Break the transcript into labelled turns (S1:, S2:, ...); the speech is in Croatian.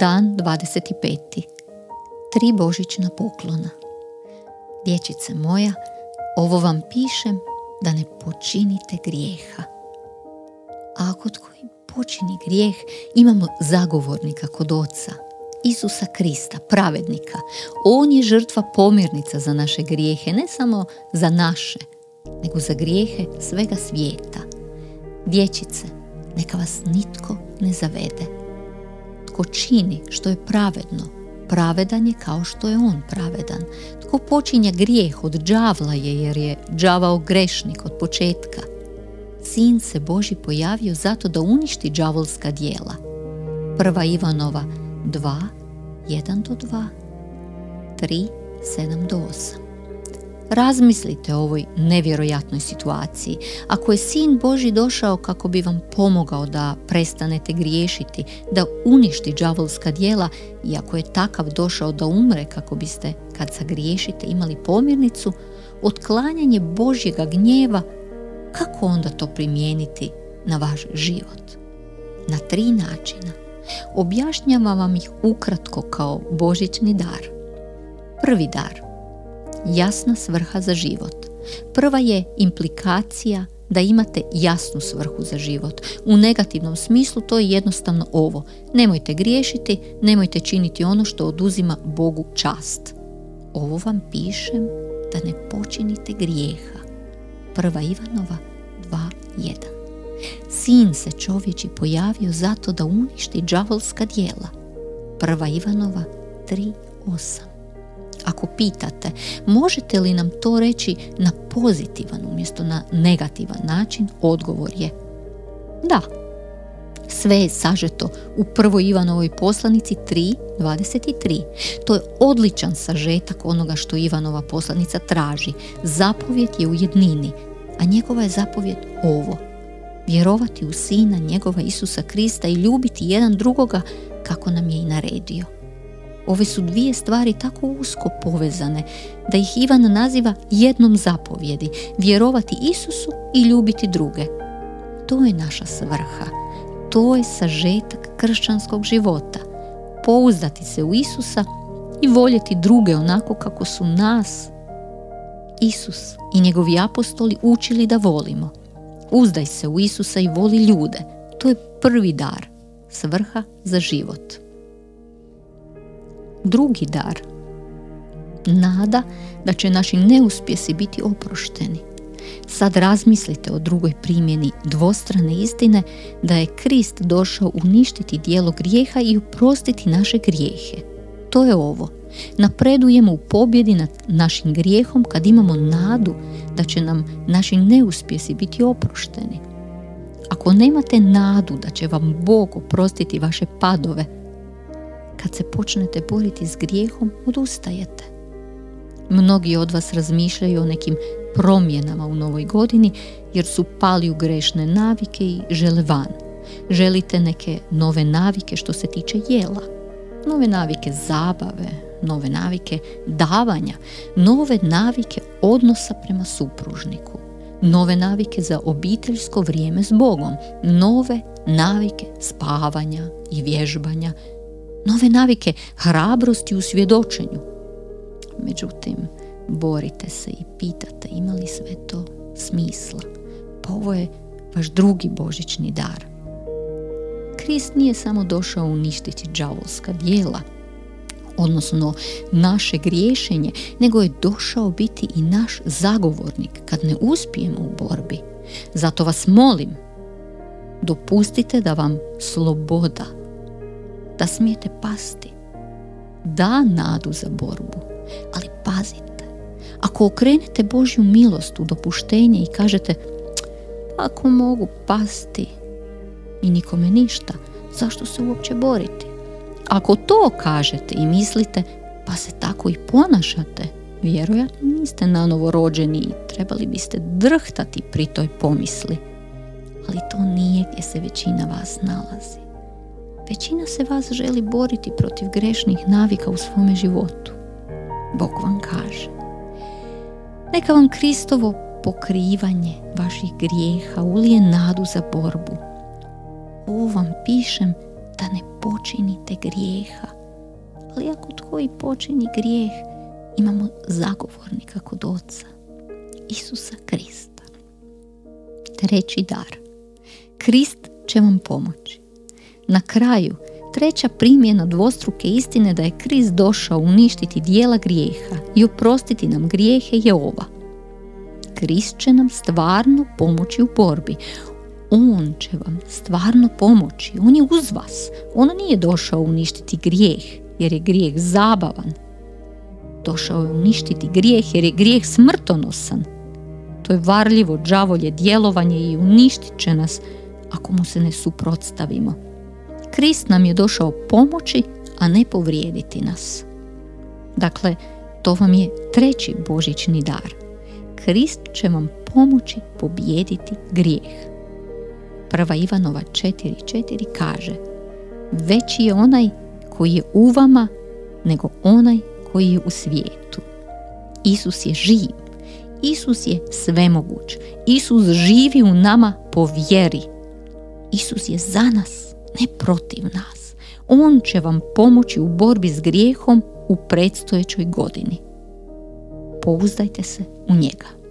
S1: Dan 25. Tri božićna poklona. Dječice moja, ovo vam pišem da ne počinite grijeha. A ako koji počini grijeh, imamo zagovornika kod oca, Isusa Krista, pravednika. On je žrtva pomirnica za naše grijehe, ne samo za naše, nego za grijehe svega svijeta. Dječice, neka vas nitko ne zavede. Tko čini što je pravedno, pravedan je kao što je on pravedan. Tko počinja grijeh od đavla je jer je đavao grešnik od početka. Sin se Boži pojavio zato da uništi đavolska dijela. Prva Ivanova 2, 1 do 2, 3, 7 do 8. Razmislite o ovoj nevjerojatnoj situaciji. Ako je Sin Boži došao kako bi vam pomogao da prestanete griješiti, da uništi đavolska dijela i ako je takav došao da umre kako biste kad zagriješite imali pomirnicu, otklanjanje Božjega gnjeva, kako onda to primijeniti na vaš život? Na tri načina. Objašnjavam vam ih ukratko kao božićni dar. Prvi dar – jasna svrha za život. Prva je implikacija da imate jasnu svrhu za život. U negativnom smislu to je jednostavno ovo. Nemojte griješiti, nemojte činiti ono što oduzima Bogu čast. Ovo vam pišem da ne počinite grijeha. Prva Ivanova 2.1 Sin se čovječi pojavio zato da uništi đavolska dijela. Prva Ivanova 3.8 ako pitate, možete li nam to reći na pozitivan umjesto na negativan način, odgovor je da. Sve je sažeto u prvoj Ivanovoj poslanici 3.23. To je odličan sažetak onoga što Ivanova poslanica traži. Zapovjed je u jednini, a njegova je zapovjed ovo. Vjerovati u Sina njegova Isusa Krista i ljubiti jedan drugoga kako nam je i naredio. Ove su dvije stvari tako usko povezane da ih Ivan naziva jednom zapovjedi, vjerovati Isusu i ljubiti druge. To je naša svrha, to je sažetak kršćanskog života. Pouzdati se u Isusa i voljeti druge onako kako su nas Isus i njegovi apostoli učili da volimo. Uzdaj se u Isusa i voli ljude. To je prvi dar, svrha za život drugi dar. Nada da će naši neuspjesi biti oprošteni. Sad razmislite o drugoj primjeni dvostrane istine da je Krist došao uništiti dijelo grijeha i oprostiti naše grijehe. To je ovo. Napredujemo u pobjedi nad našim grijehom kad imamo nadu da će nam naši neuspjesi biti oprošteni. Ako nemate nadu da će vam Bog oprostiti vaše padove, kad se počnete boriti s grijehom, odustajete. Mnogi od vas razmišljaju o nekim promjenama u novoj godini jer su pali u grešne navike i žele van. Želite neke nove navike što se tiče jela, nove navike zabave, nove navike davanja, nove navike odnosa prema supružniku, nove navike za obiteljsko vrijeme s Bogom, nove navike spavanja i vježbanja nove navike hrabrosti u svjedočenju. Međutim, borite se i pitate ima li sve to smisla. Pa ovo je vaš drugi božićni dar. Krist nije samo došao uništiti džavolska dijela, odnosno naše griješenje, nego je došao biti i naš zagovornik kad ne uspijemo u borbi. Zato vas molim, dopustite da vam sloboda da smijete pasti. Da nadu za borbu, ali pazite. Ako okrenete Božju milost u dopuštenje i kažete ako mogu pasti i nikome ništa, zašto se uopće boriti? Ako to kažete i mislite, pa se tako i ponašate, vjerojatno niste na rođeni i trebali biste drhtati pri toj pomisli. Ali to nije gdje se većina vas nalazi. Većina se vas želi boriti protiv grešnih navika u svome životu. Bog vam kaže. Neka vam Kristovo pokrivanje vaših grijeha ulije nadu za borbu. Ovo vam pišem da ne počinite grijeha. Ali ako tko i počini grijeh, imamo zagovornika kod oca, Isusa Krista. Treći dar. Krist će vam pomoći. Na kraju, treća primjena dvostruke istine da je Krist došao uništiti dijela grijeha i oprostiti nam grijehe je ova. Krist će nam stvarno pomoći u borbi. On će vam stvarno pomoći. On je uz vas. On nije došao uništiti grijeh, jer je grijeh zabavan. Došao je uništiti grijeh, jer je grijeh smrtonosan. To je varljivo džavolje djelovanje i uništit će nas ako mu se ne suprotstavimo. Krist nam je došao pomoći, a ne povrijediti nas. Dakle, to vam je treći božićni dar. Krist će vam pomoći pobijediti grijeh. Prva Ivanova 4.4 kaže Veći je onaj koji je u vama nego onaj koji je u svijetu. Isus je živ. Isus je svemoguć. Isus živi u nama po vjeri. Isus je za nas, ne protiv nas. On će vam pomoći u borbi s grijehom u predstojećoj godini pouzdajte se u njega.